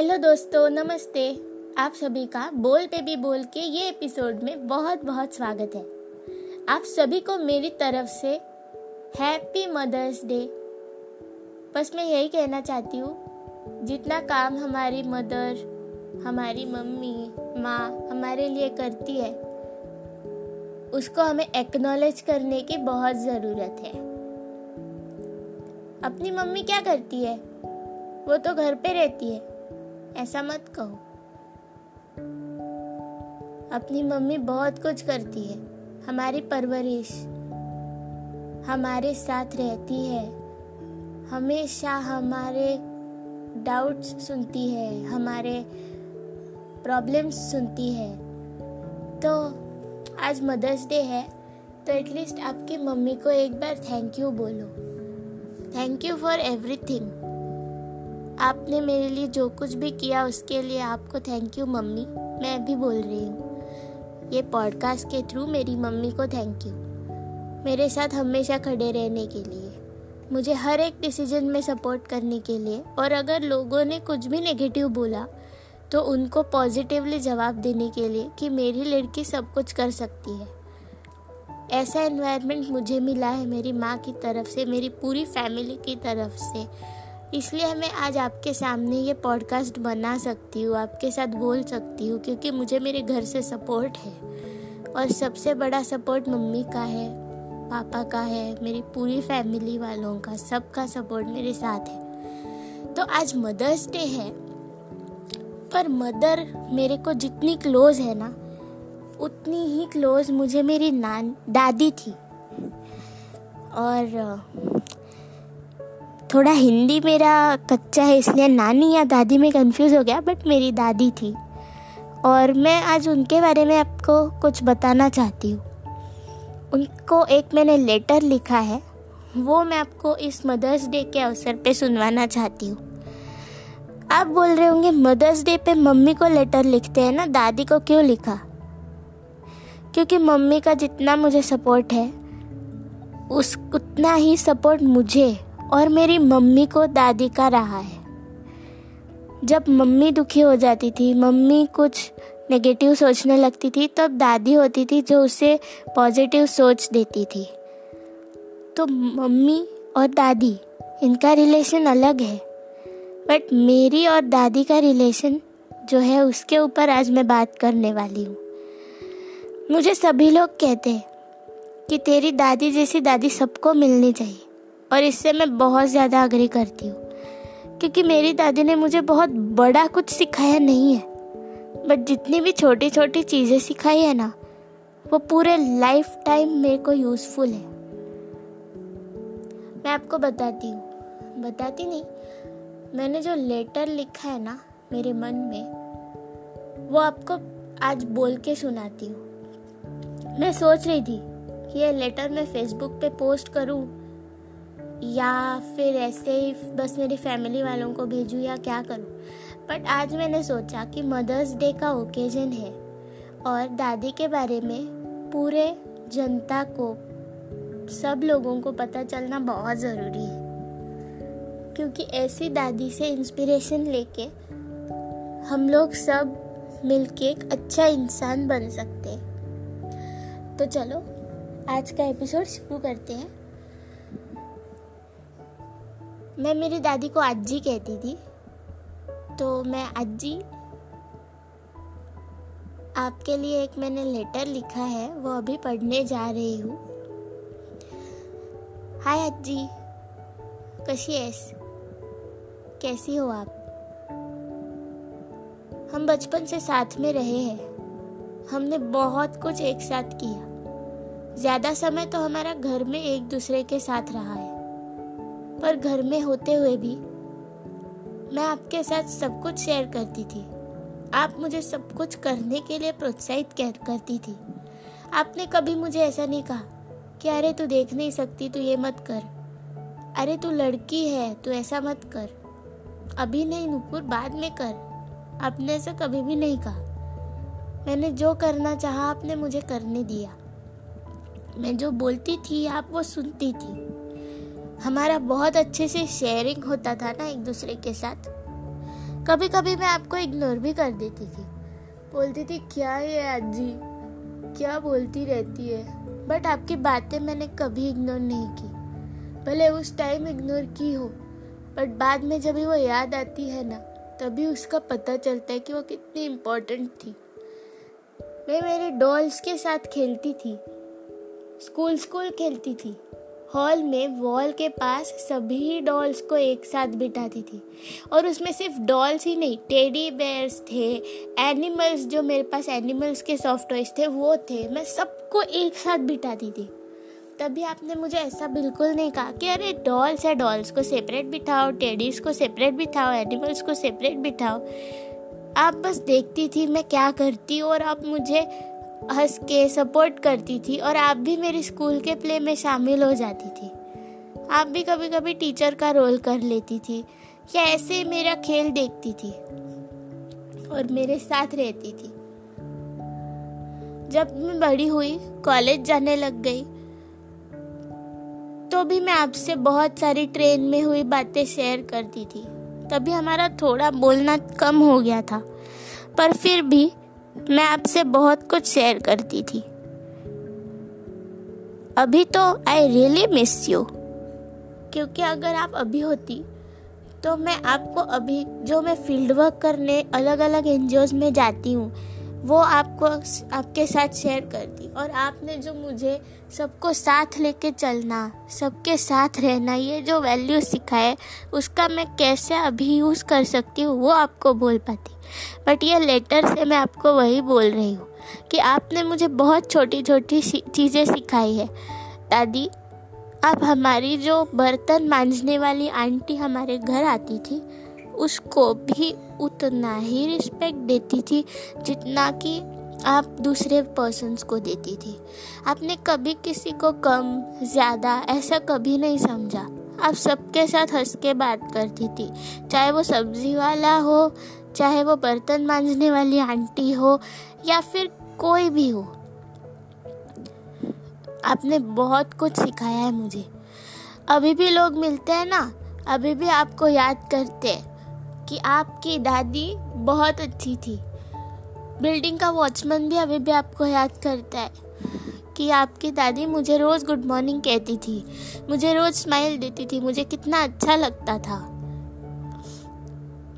Hello दोस्तों, नमस्ते। आप सभी का बोल पे भी बोल के ये एपिसोड में बहुत बहुत स्वागत है। आप सभी को मेरी तरफ़ से हैप्पी मदर्स डे। बस मैं यही कहना चाहती हूँ, जितना काम हमारी मदर, हमारी मम्मी, माँ हमारे लिए करती है, उसको हमें एक्नॉलेज करने की बहुत ज़रूरत है। अपनी मम्मी क्या करती है? वो तो घर पे रहती है। ऐसा मत कहो। अपनी मम्मी बहुत कुछ करती है। हमारी परवरिश, हमारे साथ रहती है। हमेशा हमारे डाउट्स सुनती है, हमारे प्रॉब्लम्स सुनती है। तो आज मदर्स डे है तो एटलीस्ट आपकी मम्मी को एक बार थैंक यू बोलो। थैंक यू फॉर एवरीथिंग आपने मेरे लिए जो कुछ भी किया उसके लिए आपको थैंक यू मम्मी। मैं भी बोल रही हूँ। ये पॉडकास्ट के थ्रू मेरी मम्मी को थैंक यू मेरे साथ हमेशा खड़े रहने के लिए, मुझे हर एक डिसीज़न में सपोर्ट करने के लिए, और अगर लोगों ने कुछ भी नेगेटिव बोला तो उनको पॉजिटिवली जवाब देने के लिए कि मेरी लड़की सब कुछ कर सकती है। ऐसा एनवायरनमेंट मुझे मिला है मेरी माँ की तरफ़ से, मेरी पूरी फैमिली की तरफ़ से। इसलिए मैं आज आपके सामने ये पॉडकास्ट बना सकती हूँ, आपके साथ बोल सकती हूँ, क्योंकि मुझे मेरे घर से सपोर्ट है। और सबसे बड़ा सपोर्ट मम्मी का है, पापा का है, मेरी पूरी फैमिली वालों का, सबका सपोर्ट मेरे साथ है। तो आज मदर्स डे है, पर मदर मेरे को जितनी क्लोज है ना, उतनी ही क्लोज मुझे मेरी नान, दादी थी। और थोड़ा हिंदी मेरा कच्चा है, इसलिए नानी या दादी में कंफ्यूज हो गया बट मेरी दादी थी। और मैं आज उनके बारे में आपको कुछ बताना चाहती हूँ। उनको एक मैंने लेटर लिखा है, वो मैं आपको इस मदर्स डे के अवसर पे सुनवाना चाहती हूँ। आप बोल रहे होंगे मदर्स डे पे मम्मी को लेटर लिखते हैं ना? दादी को क्यों लिखा? क्योंकि मम्मी का जितना मुझे सपोर्ट है, उस उतना ही सपोर्ट मुझे। और मेरी मम्मी को दादी का रहा है। जब मम्मी दुखी हो जाती थी, मम्मी कुछ नेगेटिव सोचने लगती थी, तब दादी होती थी जो उसे पॉजिटिव सोच देती थी। तो मम्मी और दादी, इनका रिलेशन अलग है। बट मेरी और दादी का रिलेशन जो है, उसके ऊपर आज मैं बात करने वाली हूँ। मुझे सभी लोग कहते हैं कि तेरी दादी जैसी दादी सबको मिलनी चाहिए। और इससे मैं बहुत ज़्यादा अग्री करती हूँ। क्योंकि मेरी दादी ने मुझे बहुत बड़ा कुछ सिखाया नहीं है। बट जितनी भी छोटी छोटी चीज़ें सिखाई है ना, वो पूरे लाइफ टाइम मेरे को यूज़फुल है। मैं आपको बताती हूँ। बताती नहीं, मैंने जो लेटर लिखा है ना, मेरे मन में, वो आपको आज बोल के सुनाती हूँ। मैं सोच रही थी कि ये लेटर मैं फेसबुक पे पोस्ट करूँ या फिर ऐसे ही बस मेरी फैमिली वालों को भेजूँ या क्या करूँ? बट आज मैंने सोचा कि मदर्स डे का ओकेजन है और दादी के बारे में पूरे जनता को, सब लोगों को पता चलना बहुत ज़रूरी है। क्योंकि ऐसी दादी से इंस्पिरेशन लेके हम लोग सब मिलके एक अच्छा इंसान बन सकते हैं। तो चलो, आज का एपिसोड शुरू करते हैं। मैं मेरी दादी को अज्जी कहती थी। तो मैं अज्जी आपके लिए एक मैंने लेटर लिखा है, वो अभी पढ़ने जा रही हूँ। हाय अज्जी कशी एस कैसी हो आप? हम बचपन से साथ में रहे हैं। हमने बहुत कुछ एक साथ किया। ज़्यादा समय तो हमारा घर में एक दूसरे के साथ रहा है। पर घर में होते हुए भी मैं आपके साथ सब कुछ शेयर करती थी। आप मुझे सब कुछ करने के लिए प्रोत्साहित करती थी। आपने कभी मुझे ऐसा नहीं कहा कि अरे तू देख नहीं सकती, तू ये मत कर। अरे तू लड़की है, तू ऐसा मत कर। अभी नहीं, नुपुर, बाद में कर। आपने ऐसा कभी भी नहीं कहा। मैंने जो करना चाहा, आपने मुझे करने दिया। मैं जो बोलती थी, आप वो सुनती थी। हमारा बहुत अच्छे से शेयरिंग होता था ना एक दूसरे के साथ। कभी कभी मैं आपको इग्नोर भी कर देती थी। बोलती थी, क्या है आज? जी क्या बोलती रहती है? बट आपकी बातें मैंने कभी इग्नोर नहीं की। भले उस टाइम इग्नोर की हो बट बाद में जब वो याद आती है ना, तभी उसका पता चलता है कि वो कितनी इम्पोर्टेंट थी। मैं मेरे डॉल्स के साथ खेलती थी। स्कूल स्कूल खेलती थी। हॉल में वॉल के पास सभी डॉल्स को एक साथ बिठाती थी। और उसमें सिर्फ़ डॉल्स ही नहीं, टेडी बेयर्स थे, एनिमल्स जो मेरे पास एनिमल्स के सॉफ्ट टॉयज थे, वो थे। मैं सबको एक साथ बिठाती थी। तभी आपने मुझे ऐसा बिल्कुल नहीं कहा कि अरे, डॉल्स है, डॉल्स को सेपरेट बिठाओ, टेडीज को सेपरेट बिठाओ, एनिमल्स को सेपरेट बिठाओ। आप बस देखती थी मैं क्या करती और आप मुझे हंस के सपोर्ट करती थी और आप भी मेरे स्कूल के प्ले में शामिल हो जाती थी। आप भी कभी कभी टीचर का रोल कर लेती थी, या ऐसे मेरा खेल देखती थी और मेरे साथ रहती थी। जब मैं बड़ी हुई कॉलेज जाने लग गई तो भी मैं आपसे बहुत सारी ट्रेन में हुई बातें शेयर करती थी। तभी हमारा थोड़ा बोलना कम हो गया था, पर फिर भी मैं आपसे बहुत कुछ शेयर करती थी। अभी तो आई रियली मिस यू क्योंकि अगर आप अभी होती तो मैं आपको अभी, जो मैं फ़ील्ड वर्क करने अलग अलग एन में जाती हूँ वो आपको आपके साथ शेयर कर दी और आपने जो मुझे सबको साथ लेके चलना, सबके साथ रहना, ये जो वैल्यू सिखाए उसका मैं कैसे अभी यूज़ कर सकती हूँ, वो आपको बोल पाती। बट ये लेटर से मैं आपको वही बोल रही हूँ कि आपने मुझे बहुत छोटी छोटी चीज़ें सिखाई है। दादी आप हमारी जो बर्तन मांझने वाली आंटी हमारे घर आती थी, उसको भी उतना ही रिस्पेक्ट देती थी जितना कि आप दूसरे पर्सन्स को देती थी। आपने कभी किसी को कम, ज़्यादा ऐसा कभी नहीं समझा। आप सबके साथ हंस के बात करती थी। चाहे वो सब्ज़ी वाला हो, चाहे वो बर्तन मांझने वाली आंटी हो, या फिर कोई भी हो। आपने बहुत कुछ सिखाया है मुझे। अभी भी लोग मिलते हैं ना, अभी भी आपको याद करते हैं। कि आपकी दादी बहुत अच्छी थी। बिल्डिंग का वॉचमैन भी अभी भी आपको याद करता है कि आपकी दादी मुझे रोज़ गुड मॉर्निंग कहती थी, मुझे रोज़ स्माइल देती थी, मुझे कितना अच्छा लगता था।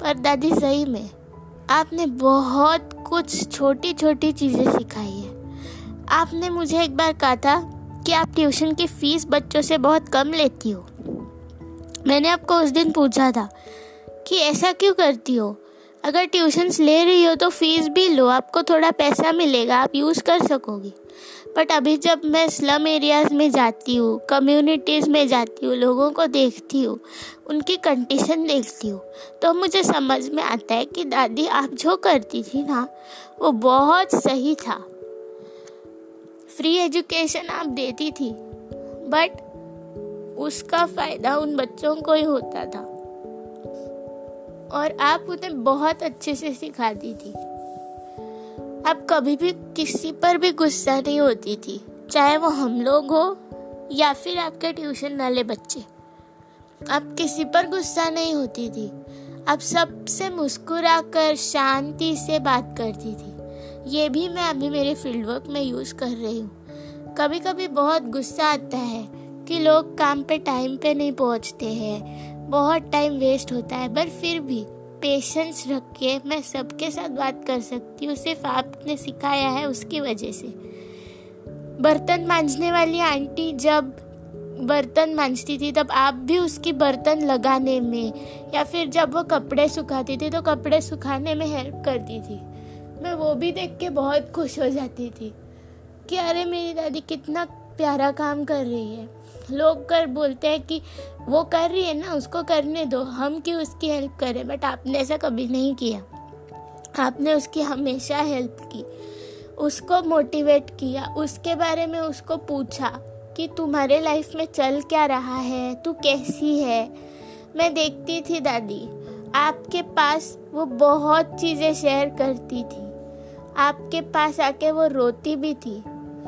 पर दादी सही में, आपने बहुत कुछ छोटी छोटी चीज़ें सिखाई है। आपने मुझे एक बार कहा था कि आप ट्यूशन की फ़ीस बच्चों से बहुत कम लेती हो। मैंने आपको उस दिन पूछा था कि ऐसा क्यों करती हो? अगर ट्यूशन्स ले रही हो तो फ़ीस भी लो, आपको थोड़ा पैसा मिलेगा, आप यूज़ कर सकोगी। बट अभी जब मैं स्लम एरियाज़ में जाती हूँ, कम्युनिटीज़ में जाती हूँ, लोगों को देखती हूँ, उनकी कंडीशन देखती हूँ तो मुझे समझ में आता है कि दादी, आप जो करती थी ना, वो बहुत सही था। फ्री एजुकेशन आप देती थी, बट उसका फ़ायदा उन बच्चों को ही होता था। और आप उन्हें बहुत अच्छे से सिखाती थी। आप कभी भी किसी पर भी गुस्सा नहीं होती थी, चाहे वो हम लोग हो या फिर आपके ट्यूशन वाले बच्चे। आप किसी पर गुस्सा नहीं होती थी। आप सबसे मुस्कुरा कर शांति से बात करती थी। ये भी मैं अभी मेरे फ़ील्ड वर्क में यूज़ कर रही हूँ। कभी कभी बहुत गुस्सा आता है कि लोग काम पे टाइम पे नहीं पहुँचते हैं बहुत टाइम वेस्ट होता है, पर फिर भी पेशेंस रख के मैं सबके साथ बात कर सकती हूँ, सिर्फ़ आपने सिखाया है उसकी वजह से। बर्तन मांझने वाली आंटी जब बर्तन मांझती थी, तब आप भी उसकी बर्तन लगाने में या फिर जब वो कपड़े सुखाती थी तो कपड़े सुखाने में हेल्प करती थी। मैं वो भी देख के बहुत खुश हो जाती थी कि अरे मेरी दादी कितना प्यारा काम कर रही है। लोग कर बोलते हैं कि वो कर रही है ना, उसको करने दो, हम क्यों उसकी हेल्प करें? बट आपने ऐसा कभी नहीं किया। आपने उसकी हमेशा हेल्प की, उसको मोटिवेट किया, उसके बारे में उसको पूछा कि तुम्हारे लाइफ में चल क्या रहा है, तू कैसी है? मैं देखती थी दादी, आपके पास वो बहुत चीज़ें शेयर करती थी। आपके पास आके वो रोती भी थी।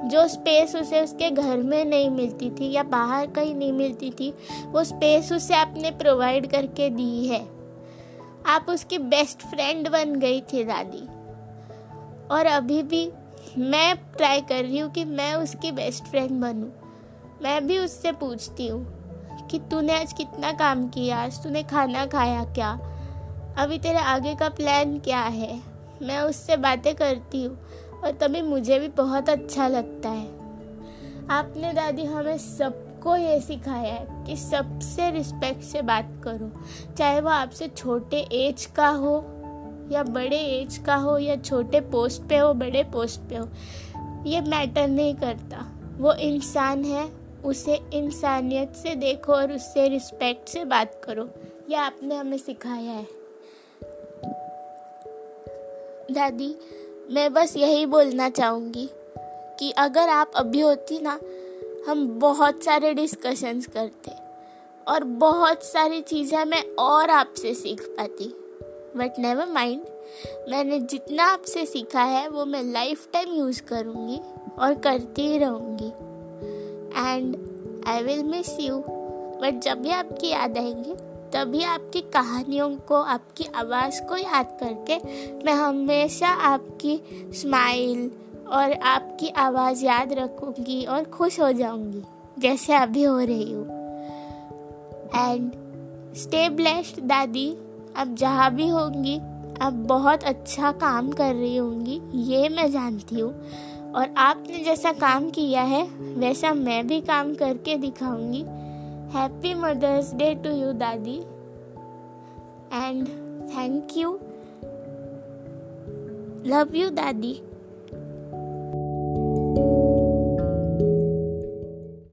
जो स्पेस उसे उसके घर में नहीं मिलती थी या बाहर कहीं नहीं मिलती थी, वो स्पेस उसे आपने प्रोवाइड करके दी है। आप उसकी बेस्ट फ्रेंड बन गई थी दादी। और अभी भी मैं ट्राई कर रही हूँ कि मैं उसकी बेस्ट फ्रेंड बनूँ। मैं भी उससे पूछती हूँ कि तूने आज कितना काम किया? आज तूने खाना खाया क्या? अभी तेरे आगे का प्लान क्या है? मैं उससे बातें करती हूँ। और तभी मुझे भी बहुत अच्छा लगता है। आपने दादी हमें सबको ये सिखाया है कि सबसे रिस्पेक्ट से बात करो। चाहे वो आपसे छोटे एज का हो, या बड़े एज का हो, या छोटे पोस्ट पे हो, बड़े पोस्ट पे हो, ये मैटर नहीं करता। वो इंसान है, उसे इंसानियत से देखो और उससे रिस्पेक्ट से बात करो। यह आपने हमें सिखाया है। दादी मैं बस यही बोलना चाहूँगी कि अगर आप अभी होती ना, हम बहुत सारे डिस्कशंस करते और बहुत सारी चीज़ें मैं और आपसे सीख पाती। बट नेवर माइंड मैंने जितना आपसे सीखा है, वो मैं लाइफ टाइम यूज़ करूँगी और करती ही रहूँगी। And I will miss you but जब भी आपकी याद आएँगी तभी आपकी कहानियों को, आपकी आवाज़ को याद करके मैं हमेशा आपकी स्माइल और आपकी आवाज़ याद रखूँगी और खुश हो जाऊँगी, जैसे अभी हो रही हूँ। एंड स्टे ब्लेस्ड दादी। आप जहाँ भी होंगी, आप बहुत अच्छा काम कर रही होंगी, ये मैं जानती हूँ। और आपने जैसा काम किया है, वैसा मैं भी काम करके दिखाऊँगी। Happy Mother's Day to you, Daddy. And thank you. Love you, Daddy.